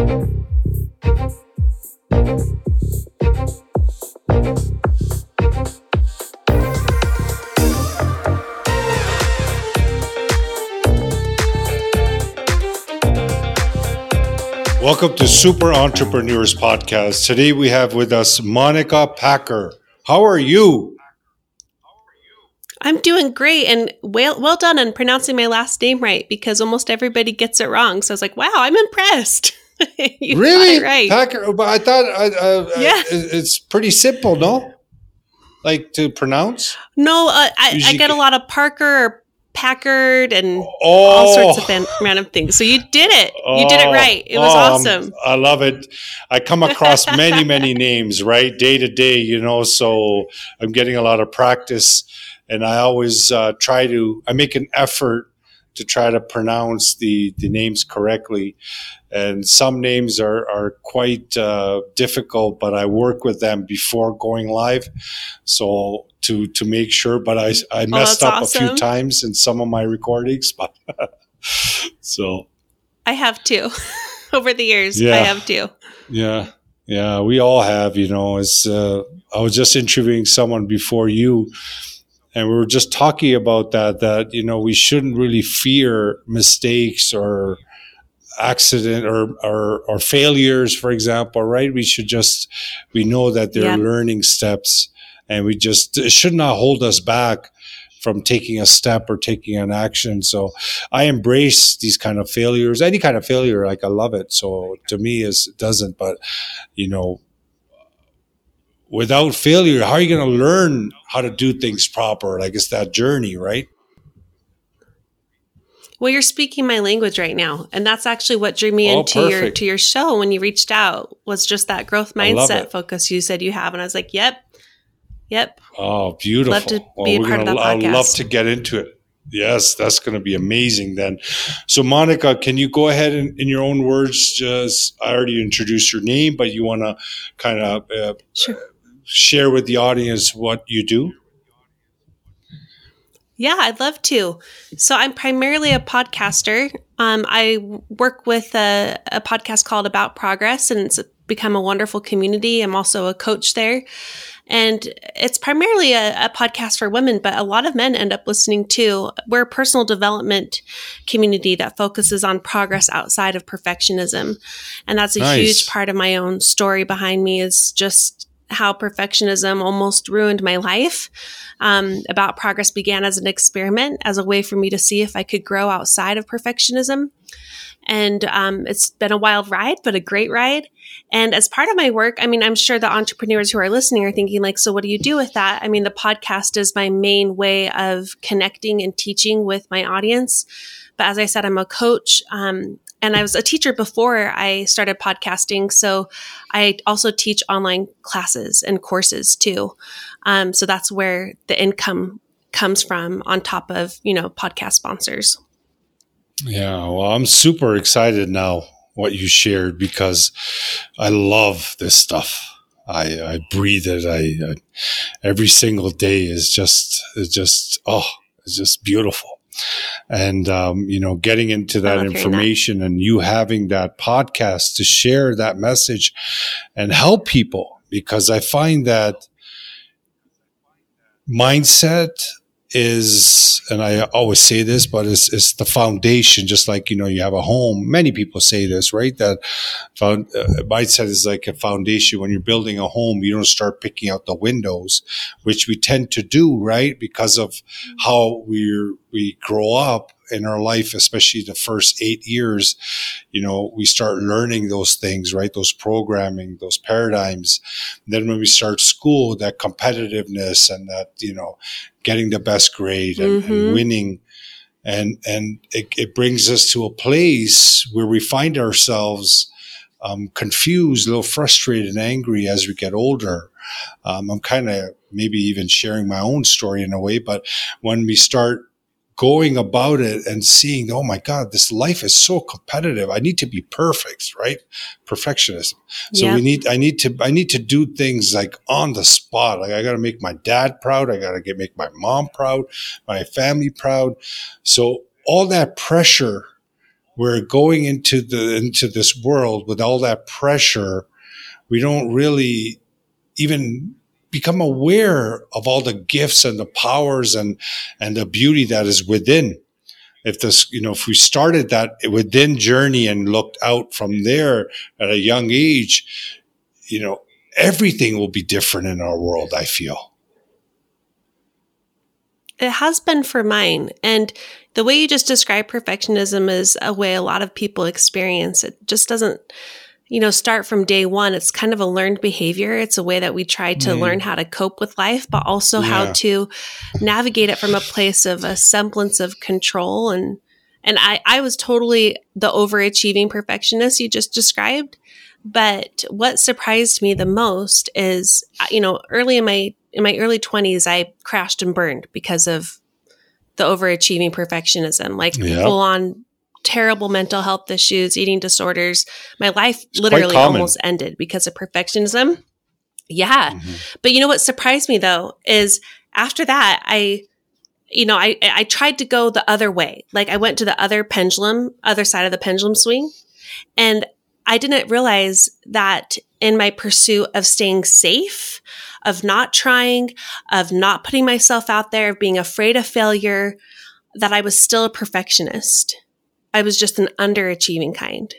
Welcome to Super Entrepreneurs Podcast. Today we have with us Monica Packer. How are you? I'm doing great and well, well done on pronouncing my last name right because almost everybody gets it wrong. So I was like, wow, I'm impressed. really? right. Packer, but I thought uh, uh, yeah. it's pretty simple, no? Like to pronounce? No, uh, I, I, get a lot of Parker or Packard and oh. all sorts of fan- random things. So you did it. You did it oh. right. It was oh, awesome. I love it. I come across many, many names, right? Day to day, you know, so I'm getting a lot of practice and I always uh, try to, I make an effort to try to pronounce the, the names correctly. And some names are, are quite uh, difficult, but I work with them before going live. So to to make sure. But I I oh, messed oh, up awesome. a few times in some of my recordings, but so I have to over the years. Yeah. I have to. Yeah. Yeah, we all have, you know, as uh, I was just interviewing someone before you and we were just talking about that that you know we shouldn't really fear mistakes or accident or, or, or failures for example right we should just we know that they're yeah. learning steps and we just it should not hold us back from taking a step or taking an action. So I embrace these kind of failures, any kind of failure. Like I love it. So to me, is it doesn't, but you know, without failure, how are you going to learn how to do things proper? Like it's that journey, right? Well, you're speaking my language right now, and that's actually what drew me oh, into perfect. your to your show when you reached out was just that growth mindset focus you said you have, and I was like, "Yep, Yep. Oh, beautiful. Love to well, be a part gonna, of that podcast. I'd love to get into it. Yes, that's going to be amazing then. So, Monica, can you go ahead and, in your own words, just, I already introduced your name, but you want to kind of uh, sure. Share with the audience what you do? Yeah, I'd love to. So, I'm primarily a podcaster. Um, I work with a, a podcast called About Progress, and it's become a wonderful community. I'm also a coach there. And it's primarily a, a, podcast for women, but a lot of men end up listening too. We're a personal development community that focuses on progress outside of perfectionism. And that's a nice. huge part of my own story behind me is just how perfectionism almost ruined my life. Um, about progress began as an experiment, as a way for me to see if I could grow outside of perfectionism. And um, it's been a wild ride, but a great ride. And as part of my work, I mean, I'm sure the entrepreneurs who are listening are thinking, like, so what do you do with that? I mean, the podcast is my main way of connecting and teaching with my audience. But as I said, I'm a coach. Um, and I was a teacher before I started podcasting. So I also teach online classes and courses too. Um, so that's where the income comes from on top of, you know, podcast sponsors. Yeah, well, I'm super excited now what you shared because I love this stuff. I, I breathe it. I, I, every single day is just it's just oh it's just beautiful. And um, you know, getting into that information that. and you having that podcast to share that message and help people because I find that mindset is, and I always say this, but it's, it's the foundation, just like, you know, you have a home. Many people say this, right? That found, uh, mindset is like a foundation. When you're building a home, you don't start picking out the windows, which we tend to do, right? Because of how we we grow up in our life, especially the first eight years, you know, we start learning those things, right? Those programming, those paradigms. And then when we start school, that competitiveness and that, you know, getting the best grade and, mm-hmm. and winning. And, and it, it, brings us to a place where we find ourselves um, confused, a little frustrated and angry as we get older. Um, I'm kind of maybe even sharing my own story in a way, but when we start going about it and seeing, oh my God, this life is so competitive. I need to be perfect, right? Perfectionism. So yeah. we need, I need to, I need to do things like on the spot. Like I got to make my dad proud. I got to get, make my mom proud, my family proud. So all that pressure we're going into the into this world with all that pressure we don't really even become aware of all the gifts and the powers and and the beauty that is within. If this you know if we started that within journey and looked out from there at a young age you know everything will be different in our world i feel. It has been for mine. And the way you just describe perfectionism is a way a lot of people experience. It just doesn't you know, start from day one. It's kind of a learned behavior. It's a way that we try to mm. learn how to cope with life, but also yeah. how to navigate it from a place of a semblance of control. And, and I, I was totally the overachieving perfectionist you just described. But what surprised me the most is, you know, early in my, in my early twenties, I crashed and burned because of the overachieving perfectionism, like yep. full on terrible mental health issues, eating disorders. My life it's literally almost ended because of perfectionism. Yeah. Mm-hmm. But you know what surprised me though is after that, I, you know, I, I tried to go the other way. Like I went to the other pendulum, other side of the pendulum swing. And I didn't realize that in my pursuit of staying safe, of not trying, of not putting myself out there, of being afraid of failure, that I was still a perfectionist. I was just an underachieving kind.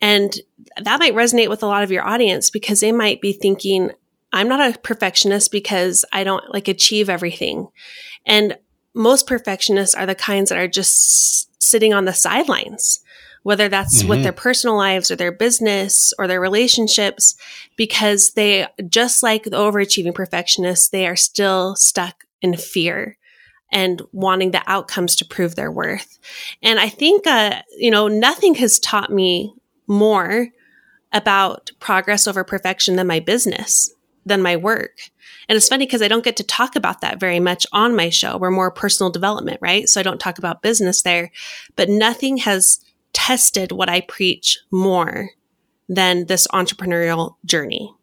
And that might resonate with a lot of your audience because they might be thinking, I'm not a perfectionist because I don't like achieve everything. And most perfectionists are the kinds that are just sitting on the sidelines, whether that's mm-hmm. with their personal lives or their business or their relationships, because they, just like the overachieving perfectionists, they are still stuck in fear and wanting the outcomes to prove their worth. And I think, uh, you know, nothing has taught me more about progress over perfection than my business, than my work. And it's funny because I don't get to talk about that very much on my show. We're more personal development, right? So I don't talk about business there, but nothing has tested what I preach more than this entrepreneurial journey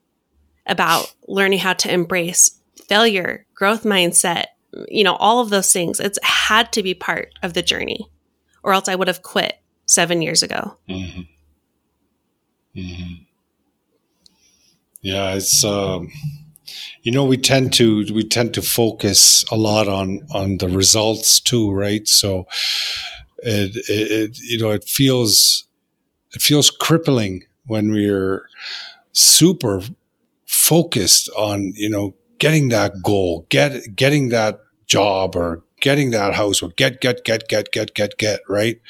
about learning how to embrace failure, growth mindset, you know, all of those things. It's had to be part of the journey, or else I would have quit seven years ago. Mm-hmm. Mm-hmm. Yeah, it's um, you know we tend to we tend to focus a lot on on the results too, right? So it, it, it you know it feels it feels crippling when we're super focused on you know getting that goal, get getting that job or getting that house or get, get, get, get, get, get, get, right?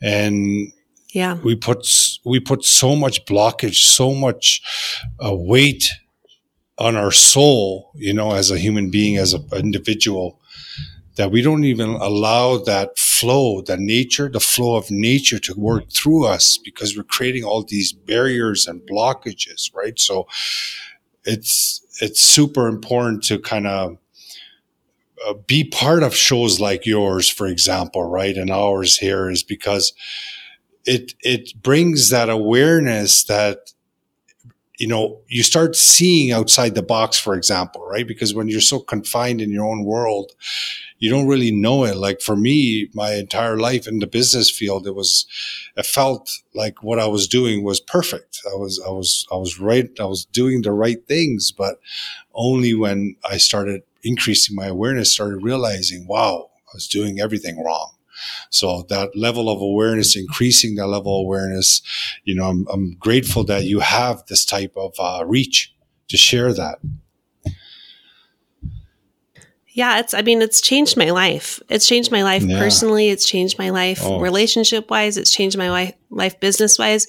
And yeah, we put, we put so much blockage, so much uh, weight on our soul, you know, as a human being, as an individual, that we don't even allow that flow, the nature, the flow of nature to work through us because we're creating all these barriers and blockages, right? So it's, it's super important to kind of uh, be part of shows like yours, for example, right? And ours here is because it, it brings that awareness that, you know, you start seeing outside the box, for example, right? Because when you're so confined in your own world, you don't really know it. Like for me, my entire life in the business field, it was, it felt like what I was doing was perfect. I was, I was, I was right. I was doing the right things, but only when I started increasing my awareness, started realizing, wow, I was doing everything wrong. So that level of awareness, increasing that level of awareness, you know, I'm, I'm grateful that you have this type of uh, reach to share that. Yeah, it's, I mean, it's changed my life. It's changed my life yeah. personally. It's changed my life oh. relationship wise. It's changed my life, life business wise.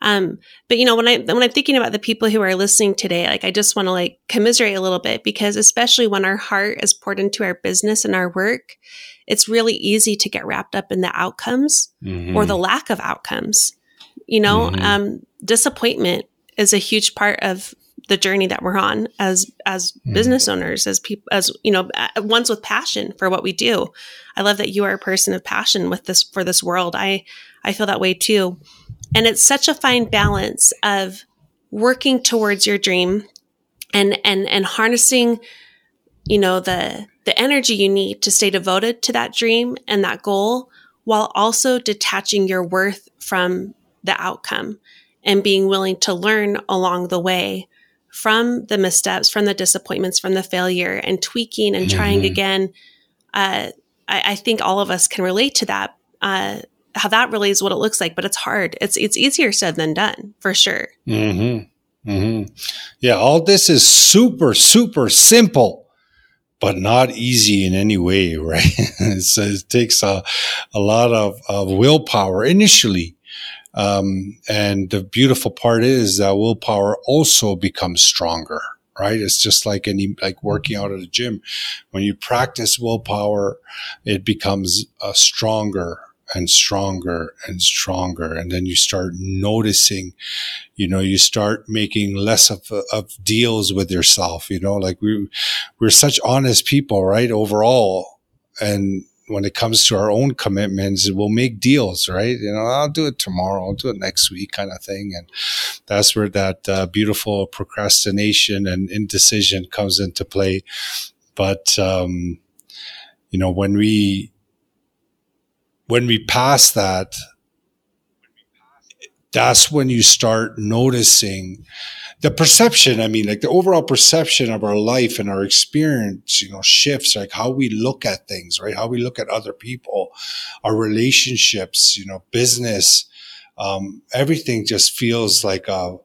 Um, but you know, when I, when I'm thinking about the people who are listening today, like I just want to like commiserate a little bit because especially when our heart is poured into our business and our work, it's really easy to get wrapped up in the outcomes mm-hmm. or the lack of outcomes. You know, mm-hmm. um, disappointment is a huge part of the journey that we're on as as mm. business owners as people as you know ones with passion for what we do. I love that you are a person of passion with this for this world. I i feel that way too. And it's such a fine balance of working towards your dream and and and harnessing you know the the energy you need to stay devoted to that dream and that goal while also detaching your worth from the outcome and being willing to learn along the way from the missteps, from the disappointments, from the failure, and tweaking and trying mm-hmm. again. Uh, I, I, think all of us can relate to that. Uh, how that really is what it looks like, but it's hard. It's it's easier said than done for sure. Mm-hmm. Mm-hmm. Yeah, all this is super super simple, but not easy in any way, right? So it takes a a lot of, of willpower initially um, and the beautiful part is that willpower also becomes stronger, right? It's just like any, like working out at a gym. When you practice willpower, it becomes uh, stronger and stronger and stronger. And then you start noticing, you know, you start making less of, of deals with yourself, you know, like we, we're such honest people, right? Overall. And when it comes to our own commitments, we'll make deals, right? You know, I'll do it tomorrow, I'll do it next week, kind of thing. And that's where that uh, beautiful procrastination and indecision comes into play. But, um, you know, when we, when we pass that, that's when you start noticing the perception i mean like the overall perception of our life and our experience you know shifts like how we look at things right? How we look at other people our relationships you know business um, everything just feels like uh,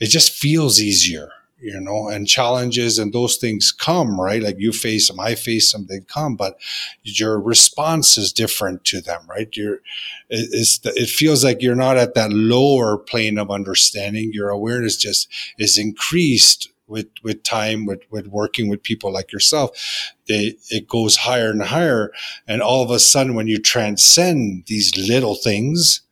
it just feels easier you know, and challenges and those things come, right? Like you face them, I face them, they come, but your response is different to them, right? You're, it's, it feels like you're not at that lower plane of understanding. Your awareness just is increased with with time with with working with people like yourself they it goes higher and higher and all of a sudden when you transcend these little things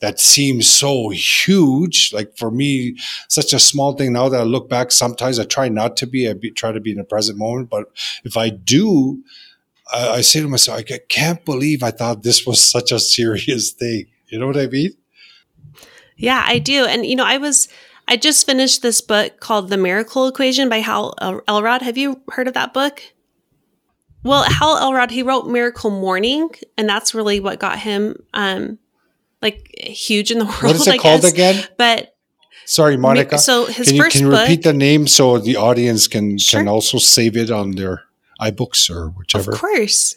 that seems so huge. Like for me, such a small thing now that I look back, sometimes I try not to be, I be, try to be in the present moment. But if I do, I, I say to myself, I can't believe I thought this was such a serious thing. You know what I mean? Yeah, I do. And, you know, I was, I just finished this book called The Miracle Equation by Hal Elrod. Have you heard of that book? Well, Hal Elrod, he wrote Miracle Morning, and that's really what got him um, like huge in the world. What is it I called guess. again? But sorry, Monica. So his can you, first can you book, repeat the name so the audience can sure. can also save it on their iBooks or whichever? Of course.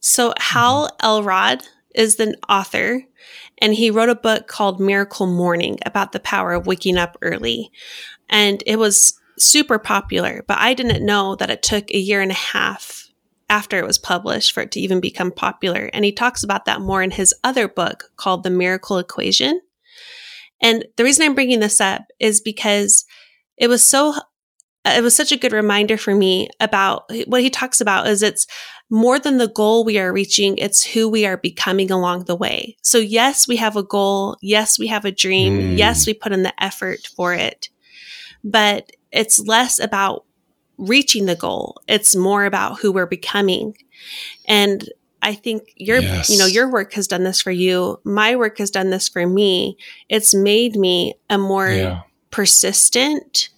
So Hal mm-hmm. Elrod is the author, and he wrote a book called Miracle Morning about the power of waking up early, and it was super popular. But I didn't know that it took a year and a half after it was published for it to even become popular. And he talks about that more in his other book called The Miracle Equation. And the reason I'm bringing this up is because it was so it was such a good reminder for me about what he talks about is it's more than the goal we are reaching it's who we are becoming along the way so yes we have a goal yes we have a dream mm. yes we put in the effort for it but it's less about reaching the goal. It's more about who we're becoming. And I think your yes. you know your work has done this for you. My work has done this for me. It's made me a more yeah. persistent,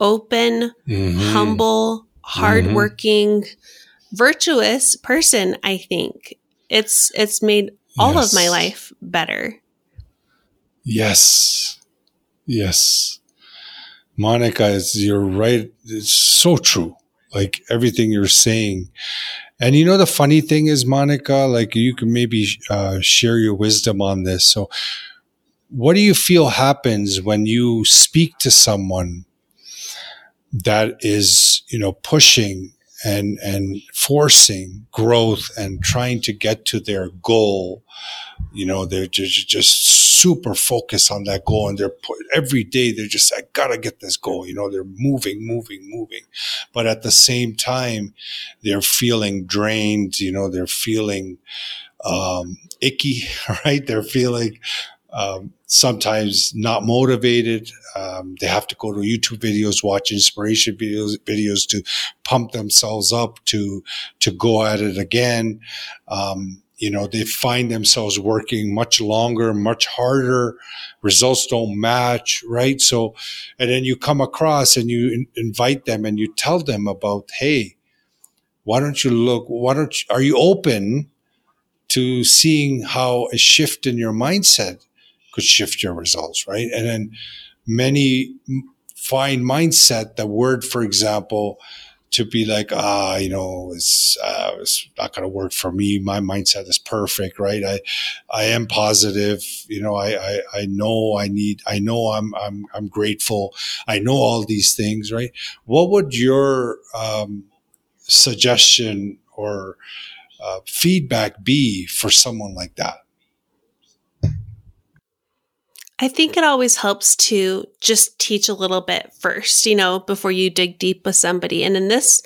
open, mm-hmm. humble, hardworking, mm-hmm. virtuous person, I think. It's it's made all yes. of my life better. Yes. Yes. Monica, is you're right. It's so true. Like everything you're saying. And you know, the funny thing is, Monica, like you can maybe uh, share your wisdom on this. So, what do you feel happens when you speak to someone that is, you know, pushing and and forcing growth and trying to get to their goal you know they're just, just super focused on that goal and they're put, every day they're just i gotta get this goal you know they're moving moving moving. But at the same time they're feeling drained you know they're feeling um, icky right? They're feeling um, sometimes not motivated. Um, they have to go to YouTube videos, watch inspiration videos, videos to pump themselves up to to go at it again. Um, you know, they find themselves working much longer, much harder. Results don't match, right? So, and then you come across and you in- invite them and you tell them about, hey, why don't you look? Why don't you, are you open to seeing how a shift in your mindset could shift your results, right? And then many find mindset, the word, for example, to be like, ah, you know, it's, uh, it's not going to work for me. My mindset is perfect, right? I, I am positive. You know, I, I, I know I need, I know I'm, I'm, I'm grateful. I know all these things, right? What would your, um, suggestion or, uh, feedback be for someone like that? I think it always helps to just teach a little bit first, you know, before you dig deep with somebody. And in this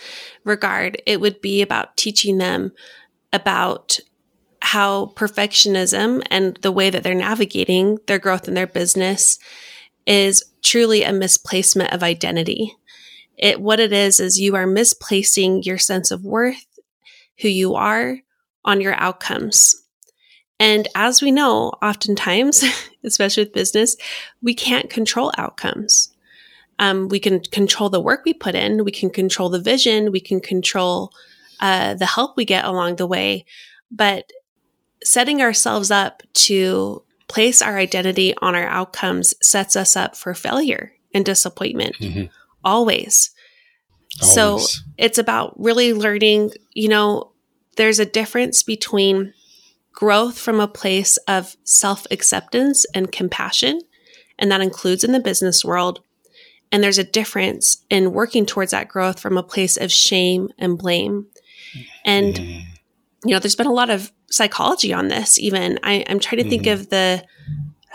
regard, it would be about teaching them about how perfectionism and the way that they're navigating their growth in their business is truly a misplacement of identity. It, what it is, is you are misplacing your sense of worth, who you are on your outcomes. And as we know, oftentimes, especially with business, we can't control outcomes. Um, we can control the work we put in, we can control the vision, we can control uh, the help we get along the way. But setting ourselves up to place our identity on our outcomes sets us up for failure and disappointment mm-hmm. always. always. So it's about really learning, you know, there's a difference between growth from a place of self acceptance and compassion. And that includes in the business world. And there's a difference in working towards that growth from a place of shame and blame. And, mm. you know, there's been a lot of psychology on this, even. I, am trying to mm. think mm-hmm. of the,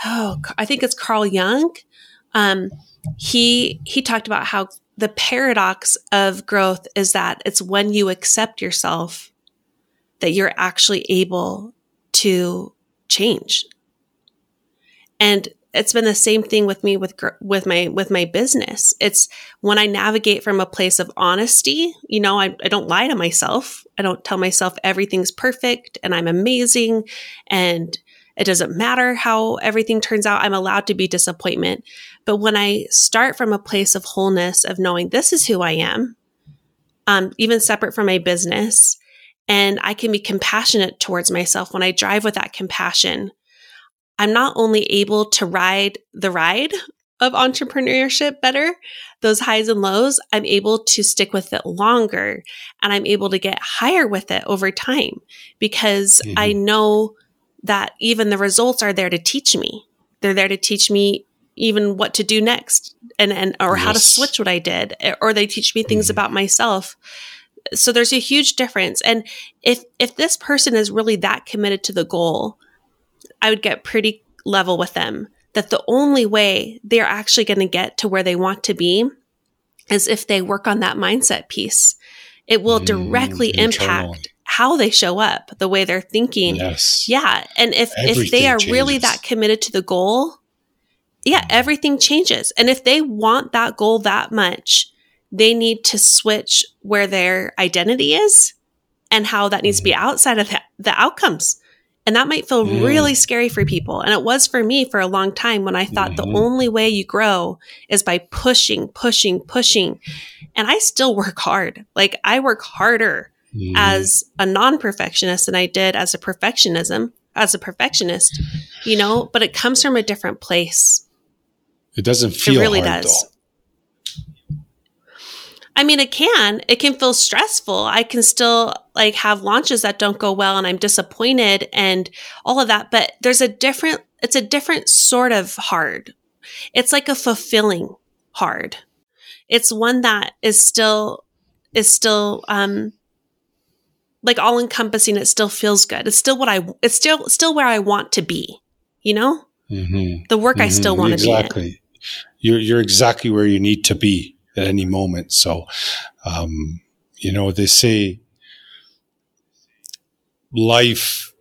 oh, I think it's Carl Jung. Um, he, he talked about how the paradox of growth is that it's when you accept yourself that you're actually able to change. And it's been the same thing with me with with my with my business. It's when I navigate from a place of honesty, you know, I, I don't lie to myself. I don't tell myself everything's perfect and I'm amazing and it doesn't matter how everything turns out. I'm allowed to be disappointment. But when I start from a place of wholeness, of knowing this is who I am, um, even separate from my business, and I can be compassionate towards myself when I drive with that compassion. I'm not only able to ride the ride of entrepreneurship better, those highs and lows, I'm able to stick with it longer and I'm able to get higher with it over time because mm-hmm. I know that even the results are there to teach me. They're there to teach me even what to do next and, and or yes. how to switch what I did, or they teach me things mm-hmm. about myself so there's a huge difference. And if if this person is really that committed to the goal, I would get pretty level with them that the only way they're actually going to get to where they want to be is if they work on that mindset piece. It will mm, directly impact how they show up, the way they're thinking. Yes. Yeah. And if everything if they are changes. really that committed to the goal, yeah, everything changes. And if they want that goal that much, they need to switch where their identity is and how that needs to be mm-hmm. outside of the, the outcomes. And that might feel mm. really scary for people. And it was for me for a long time when I thought mm-hmm. the only way you grow is by pushing, pushing, pushing. And I still work hard. Like I work harder mm. as a non perfectionist than I did as a perfectionism, as a perfectionist, you know, but it comes from a different place. It doesn't feel it really does. Though. I mean, it can. It can feel stressful. I can still like have launches that don't go well and I'm disappointed and all of that. But there's a different, it's a different sort of hard. It's like a fulfilling hard. It's one that is still, is still, um, like all encompassing. It still feels good. It's still what I, it's still, still where I want to be, you know? Mm-hmm. The work mm-hmm. I still want to exactly. be. Exactly. You're, you're exactly where you need to be at any moment. So, um, you know, they say life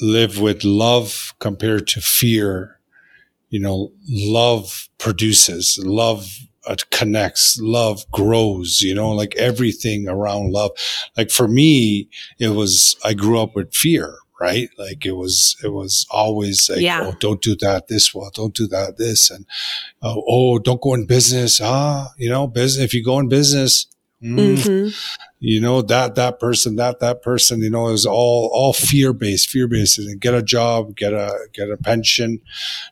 live with love compared to fear. You know, love produces, love uh, connects, love grows, you know, like everything around love. Like for me, it was, I grew up with fear, right? Like it was, it was always like, yeah. oh, don't do that this well, don't do that this, and uh, oh, don't go in business. Ah, you know, business. If you go in business, Mm. Mm-hmm. You know that that person, that that person, you know, is all all fear based, fear based. And get a job, get a get a pension,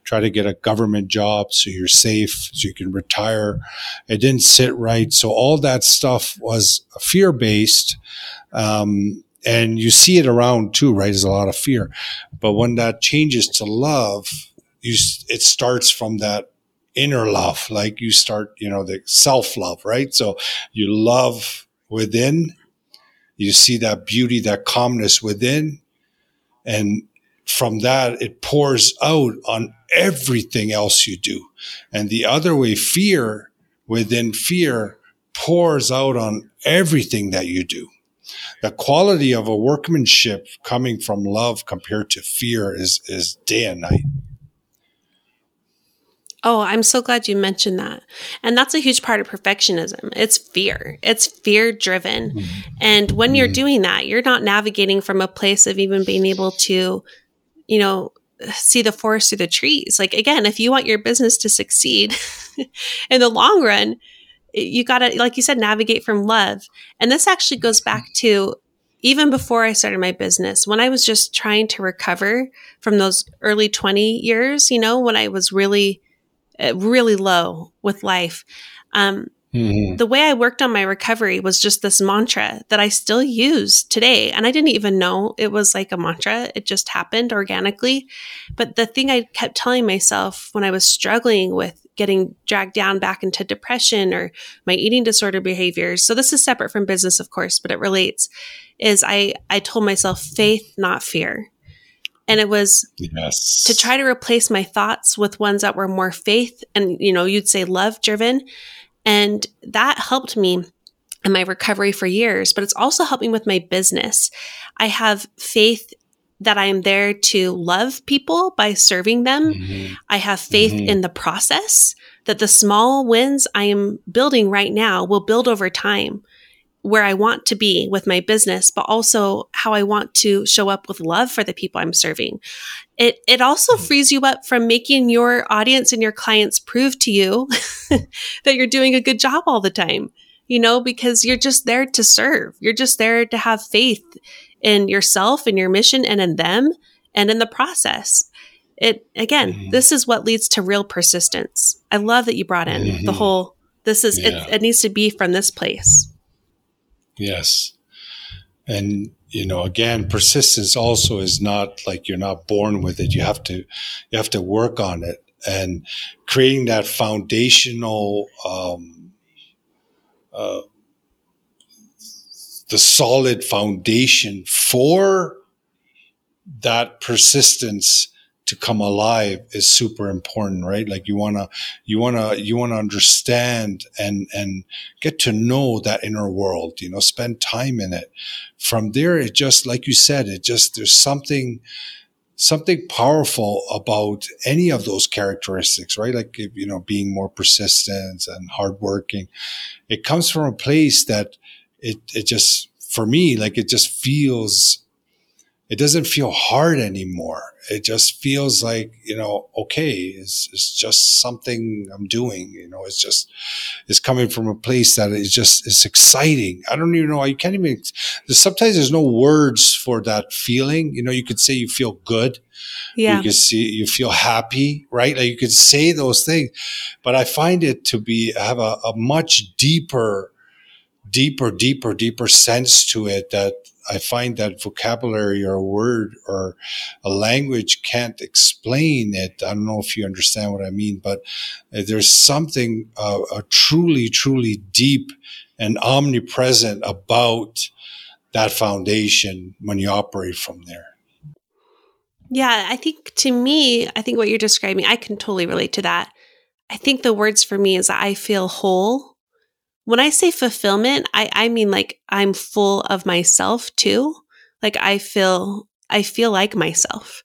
try to get a government job so you're safe, so you can retire. It didn't sit right, so all that stuff was fear based. Um, and you see it around too, right? There's a lot of fear, but when that changes to love, you it starts from that inner love. Like you start, you know, the self love, right? So you love within, you see that beauty, that calmness within. And from that, it pours out on everything else you do. And the other way, fear within fear pours out on everything that you do. The quality of a workmanship coming from love compared to fear is, is day and night. Oh, I'm so glad you mentioned that. And that's a huge part of perfectionism. It's fear. It's fear driven. Mm-hmm. And when mm-hmm. you're doing that, you're not navigating from a place of even being able to, you know, see the forest through the trees. Like again, if you want your business to succeed in the long run, you got to like you said navigate from love. And this actually goes back to even before I started my business, when I was just trying to recover from those early 20 years, you know, when I was really uh, really low with life. Um, mm-hmm. The way I worked on my recovery was just this mantra that I still use today. And I didn't even know it was like a mantra. It just happened organically. But the thing I kept telling myself when I was struggling with getting dragged down back into depression or my eating disorder behaviors. So this is separate from business, of course, but it relates is I, I told myself faith, not fear. And it was yes. to try to replace my thoughts with ones that were more faith and, you know, you'd say love driven. And that helped me in my recovery for years, but it's also helped me with my business. I have faith that I am there to love people by serving them. Mm-hmm. I have faith mm-hmm. in the process that the small wins I am building right now will build over time where I want to be with my business, but also how I want to show up with love for the people I'm serving. It, it also mm-hmm. frees you up from making your audience and your clients prove to you that you're doing a good job all the time, you know, because you're just there to serve. You're just there to have faith in yourself and your mission and in them and in the process. It, again, mm-hmm. this is what leads to real persistence. I love that you brought in mm-hmm. the whole, this is, yeah. it, it needs to be from this place. Yes. And you know, again, persistence also is not like you're not born with it. You have to, you have to work on it and creating that foundational, um, uh, the solid foundation for that persistence to come alive is super important, right? Like you want to, you want to, you want to understand and, and get to know that inner world, you know, spend time in it. From there, it just, like you said, it just, there's something, something powerful about any of those characteristics, right? Like, you know, being more persistent and hardworking. It comes from a place that it, it just, for me, like it just feels it doesn't feel hard anymore. It just feels like, you know, okay, it's, it's just something I'm doing, you know, it's just, it's coming from a place that is just, it's exciting. I don't even know. You can't even, sometimes there's no words for that feeling. You know, you could say you feel good. Yeah. You could see, you feel happy, right? Like you could say those things, but I find it to be, have a, a much deeper, deeper, deeper, deeper sense to it that I find that vocabulary or a word or a language can't explain it. I don't know if you understand what I mean, but uh, there's something uh, truly, truly deep and omnipresent about that foundation when you operate from there. Yeah, I think to me, I think what you're describing, I can totally relate to that. I think the words for me is I feel whole when I say fulfillment, I, I mean like I'm full of myself too. Like I feel, I feel like myself.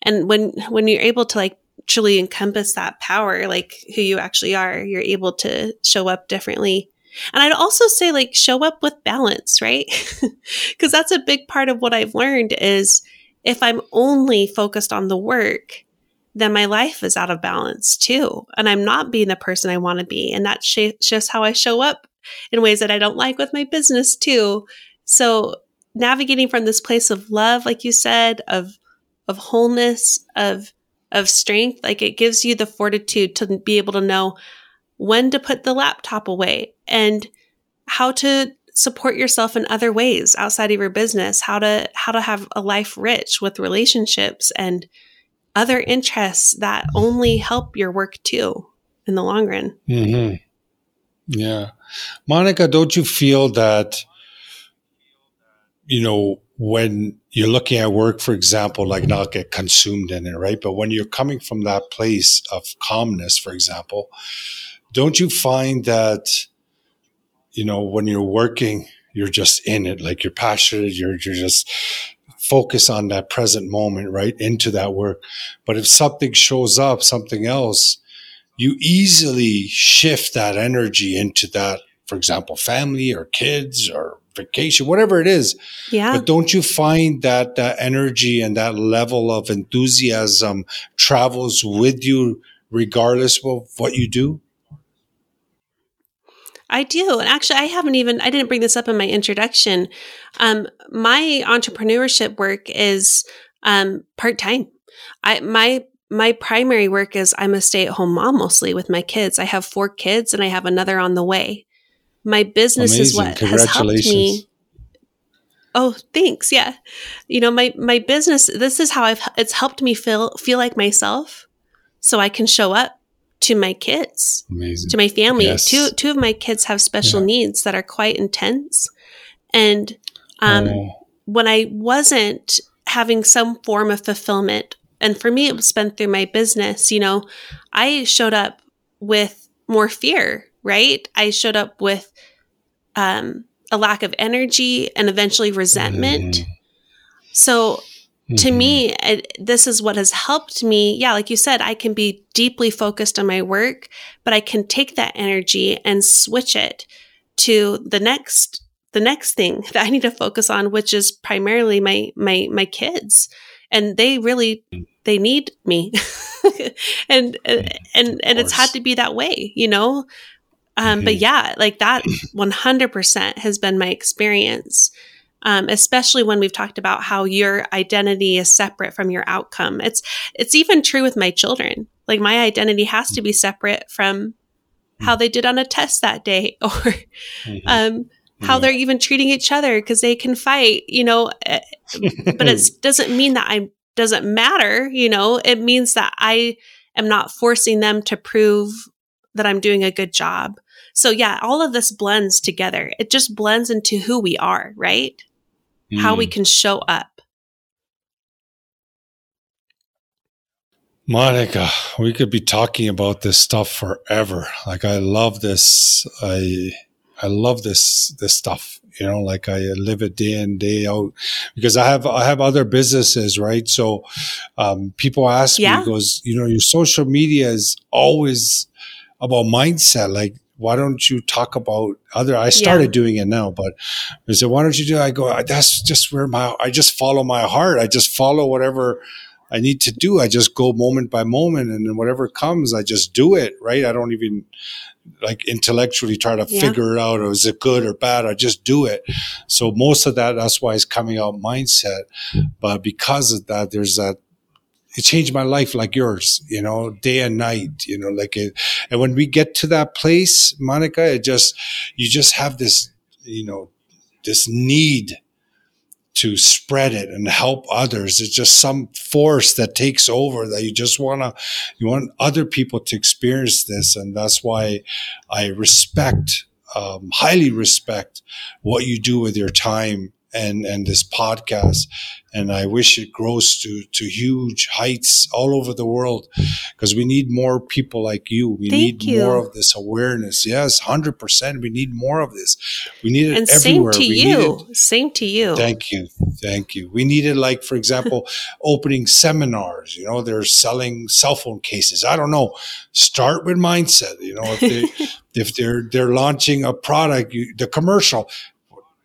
And when, when you're able to like truly encompass that power, like who you actually are, you're able to show up differently. And I'd also say like show up with balance, right? Cause that's a big part of what I've learned is if I'm only focused on the work, then my life is out of balance too. And I'm not being the person I want to be. And that sh- just how I show up in ways that I don't like with my business too. So navigating from this place of love, like you said, of, of wholeness, of, of strength, like it gives you the fortitude to be able to know when to put the laptop away and how to support yourself in other ways outside of your business, how to, how to have a life rich with relationships and, other interests that only help your work too in the long run. Mm-hmm. Yeah. Monica, don't you feel that, you know, when you're looking at work, for example, like not get consumed in it, right? But when you're coming from that place of calmness, for example, don't you find that, you know, when you're working, you're just in it, like you're passionate, you're, you're just focus on that present moment, right? Into that work. But if something shows up, something else, you easily shift that energy into that, for example, family or kids or vacation, whatever it is. Yeah. But don't you find that that energy and that level of enthusiasm travels with you regardless of what you do? I do. And actually, I haven't even, I didn't bring this up in my introduction. Um, my entrepreneurship work is um, part time. I, my, my primary work is I'm a stay at home mom mostly with my kids. I have four kids and I have another on the way. My business Amazing. is what has helped me. Oh, thanks. Yeah. You know, my, my business, this is how I've, it's helped me feel, feel like myself so I can show up to my kids, Amazing. to my family. Yes. Two two of my kids have special yeah. needs that are quite intense, and um, oh. when I wasn't having some form of fulfillment, and for me it was spent through my business. You know, I showed up with more fear. Right, I showed up with um, a lack of energy and eventually resentment. Mm. So Mm-hmm. To me, it, this is what has helped me. Yeah, like you said, I can be deeply focused on my work, but I can take that energy and switch it to the next the next thing that I need to focus on, which is primarily my my my kids, and they really they need me, and and and, and it's had to be that way, you know. Um, mm-hmm. But yeah, like that, one hundred percent has been my experience um, especially when we've talked about how your identity is separate from your outcome. It's it's even true with my children. Like my identity has to be separate from how they did on a test that day, or mm-hmm. um, how they're even treating each other because they can fight. You know, eh, but it doesn't mean that I doesn't matter. You know, it means that I am not forcing them to prove that I'm doing a good job. So yeah, all of this blends together. It just blends into who we are, right? Mm. how we hmm. can show up. Monica, we could be talking about this stuff forever. Like I love this. I I love this this stuff. You know, like I live it day in day out because I have I have other businesses, right? So um, people ask yeah. me, goes, you know, your social media is always about mindset. Like why don't you talk about other i started yeah. doing it now but I said why don't you do i go that's just where my i just follow my heart. I just follow whatever i need to do. I just go moment by moment and then whatever comes i just do it right? I don't even like intellectually try to yeah. figure it out or is it good or bad? I just do it. So most of that that's why it's coming out mindset. But because of that there's that it changed my life like yours, you know, day and night, you know, like it. And when we get to that place, Monica, it just, you just have this, you know, this need to spread it and help others. It's just some force that takes over that you just want to, you want other people to experience this. And that's why I respect, um, highly respect what you do with your time and and this podcast and i wish it grows to to huge heights all over the world because we need more people like you. We Thank need you. more of this awareness. Yes 100% we need more of this. We need it and everywhere. same to we you. same to you. Thank you. Thank you. We need it like for example opening seminars you know they're selling cell phone cases. I don't know. Start with mindset you know. If they if they're they're launching a product you, the commercial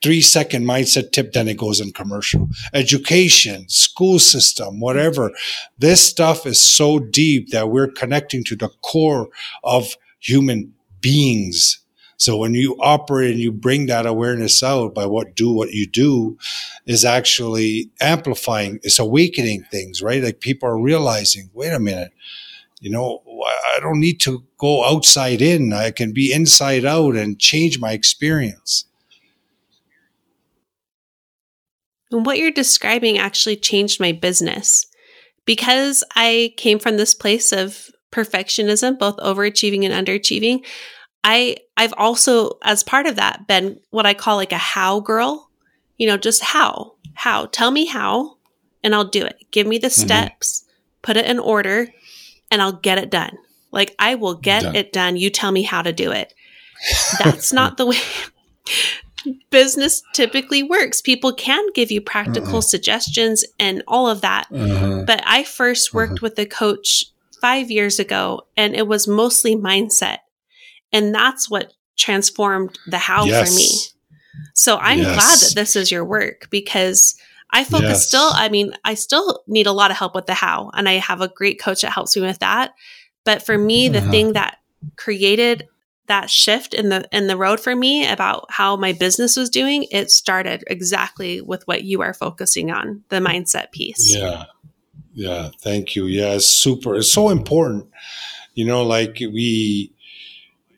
three second mindset tip, then it goes in commercial. Education, school system, whatever. This stuff is so deep that we're connecting to the core of human beings. So when you operate and you bring that awareness out by what do what you do is actually amplifying, it's awakening things, right? Like people are realizing, wait a minute, you know, I don't need to go outside in. I can be inside out and change my experience. And what you're describing actually changed my business because I came from this place of perfectionism, both overachieving and underachieving. I I've also as part of that been what I call like a how girl. You know, just how. How. Tell me how and I'll do it. Give me the mm-hmm. steps, put it in order, and I'll get it done. Like I will get done. it done. You tell me how to do it. That's not the way business typically works. People can give you practical uh-uh. suggestions and all of that. Uh-huh. But I first worked uh-huh. with a coach five years ago and it was mostly mindset. And that's what transformed the how yes. for me. So I'm yes. glad that this is your work because I focus yes. still, I mean, I still need a lot of help with the how, and I have a great coach that helps me with that. But for me, the uh-huh. thing that created that shift in the in the road for me about how my business was doing, it started exactly with what you are focusing on, the mindset piece. Yeah. Yeah, thank you. Yeah, it's super. It's so important. You know, like we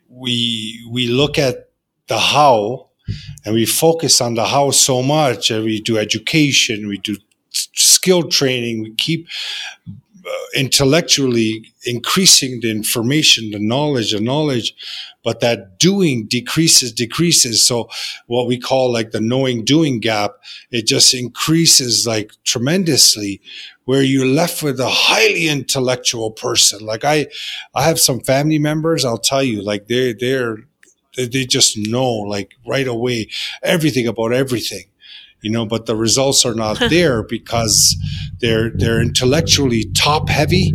we we look at the how and we focus on the how so much and we do education we do skill training we keep Uh, intellectually increasing the information the knowledge the knowledge but that doing decreases decreases. So what we call like the knowing doing gap it just increases like tremendously where you're left with a highly intellectual person. Like i i have some family members i'll tell you like they're, they're they just know like right away everything about everything you know, but the results are not there because they're they're intellectually top heavy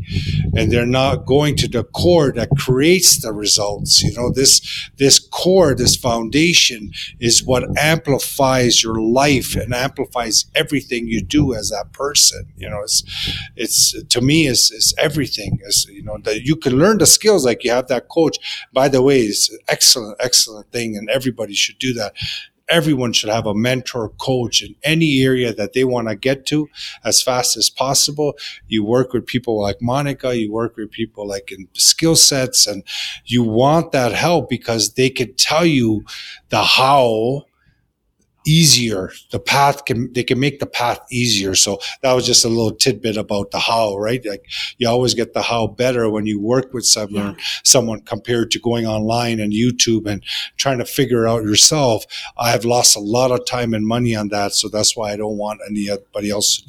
and they're not going to the core that creates the results. You know, this this core, this foundation is what amplifies your life and amplifies everything you do as that person. You know, it's it's to me is is everything. Is you know that you can learn the skills like you have that coach. By the way, it's excellent, excellent thing, and everybody should do that everyone should have a mentor coach in any area that they want to get to as fast as possible. You work with people like Monica, you work with people like in skill sets and you want that help because they can tell you the how easier. The path can, they can make the path easier. So that was just a little tidbit about the how, right? Like you always get the how better when you work with someone, yeah. someone compared to going online and YouTube and trying to figure out yourself. I have lost a lot of time and money on that. So that's why I don't want anybody else to.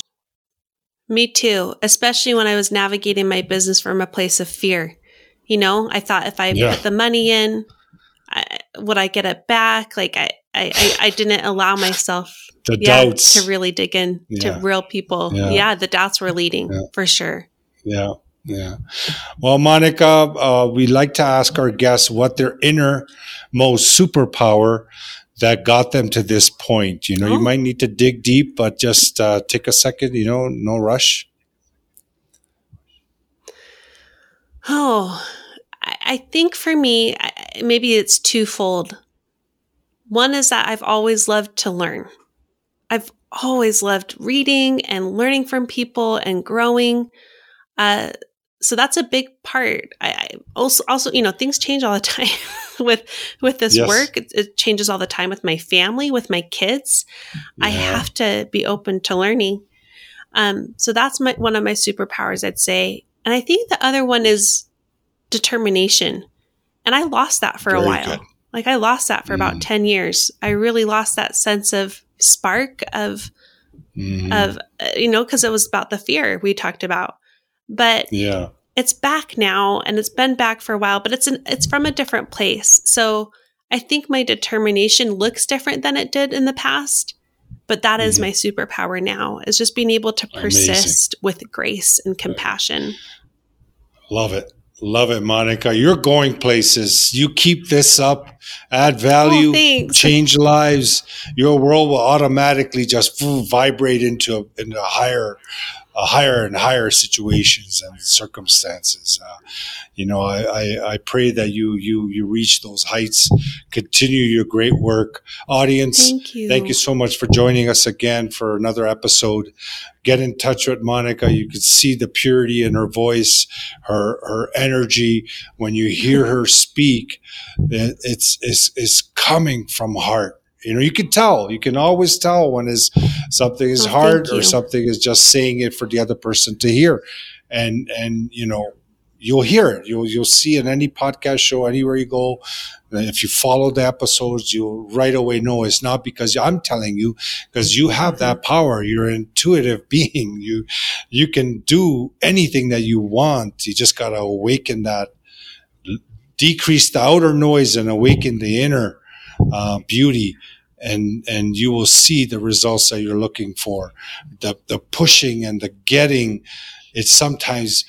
Me too, especially when I was navigating my business from a place of fear. You know, I thought if I yeah. put the money in, I, would I get it back? Like I, I, I, I didn't allow myself the yeah, doubts to really dig in yeah. to real people. Yeah. yeah. the doubts were leading for sure. Yeah. Yeah. Well, Monica, uh, we like to ask our guests what their inner most superpower that got them to this point. You know, oh. you might need to dig deep, but just uh, take a second, you know, no rush. Oh, I, I think for me, maybe it's twofold. One is that I've always loved to learn. I've always loved reading and learning from people and growing. Uh, so that's a big part. I, I, also, also, you know, things change all the time with with this yes. work. It, it, changes all the time with my family, with my kids. Yeah. I have to be open to learning. Um, so that's my one of my superpowers, I'd say. And I think the other one is determination. And I lost that for Very a while. Good. Like I lost that for mm. about 10 years. I really lost that sense of spark of mm. of uh, you know cuz it was about the fear we talked about. But Yeah. It's back now and it's been back for a while, but it's an, it's from a different place. So I think my determination looks different than it did in the past, but that is mm-hmm. my superpower now. Is just being able to persist Amazing. with grace and compassion. Love it. Love it, Monica. You're going places. You keep this up, add oh, value, Oh, change lives. Your world will automatically just vibrate into a, into a higher, a higher and higher situations and circumstances. Uh, you know, I, I, I, pray that you you you reach those heights. Continue your great work, audience. Thank you. Thank you so much for joining us again for another episode. Get in touch with Monica. You can see the purity in her voice, her her energy when you hear her speak. It's it's it's coming from heart. You know, you can tell. You can always tell when is something is Oh, hard or something is just saying it for the other person to hear. And and you know, you'll hear it. You'll you'll see in any podcast show, anywhere you go. If you follow the episodes, you'll right away know it's not because I'm telling you, because you have mm-hmm. that power. You're an intuitive being. You you can do anything that you want. You just gotta awaken that, decrease the outer noise and awaken the inner uh, beauty. And and you will see the results that you're looking for. The the pushing and the getting, it sometimes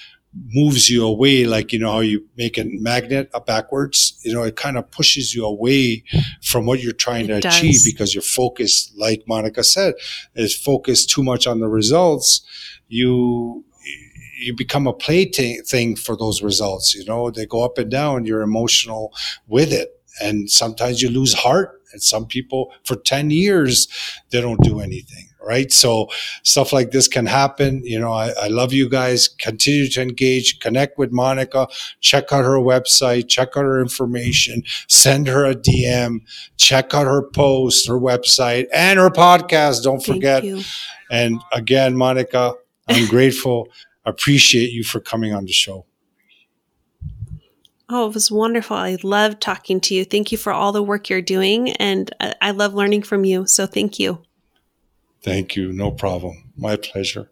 moves you away like you know how you make a magnet backwards you know it kind of pushes you away from what you're trying It to achieve because you're focused like monica said is focused too much on the results you you become a plaything for those results you know they go up and down you're emotional with it and sometimes you lose heart and some people for 10 years they don't do anything right so stuff like this can happen. You know, I, I love you guys. Continue to engage, connect with Monica, check out her website, check out her information, send her a DM, check out her post, her website, and her podcast. Don't Thank forget. you. And again, Monica, I'm grateful. Appreciate you for coming on the show. Oh, it was wonderful. I love talking to you. Thank you for all the work you're doing. And I love learning from you. So thank you. Thank you. No problem. My pleasure.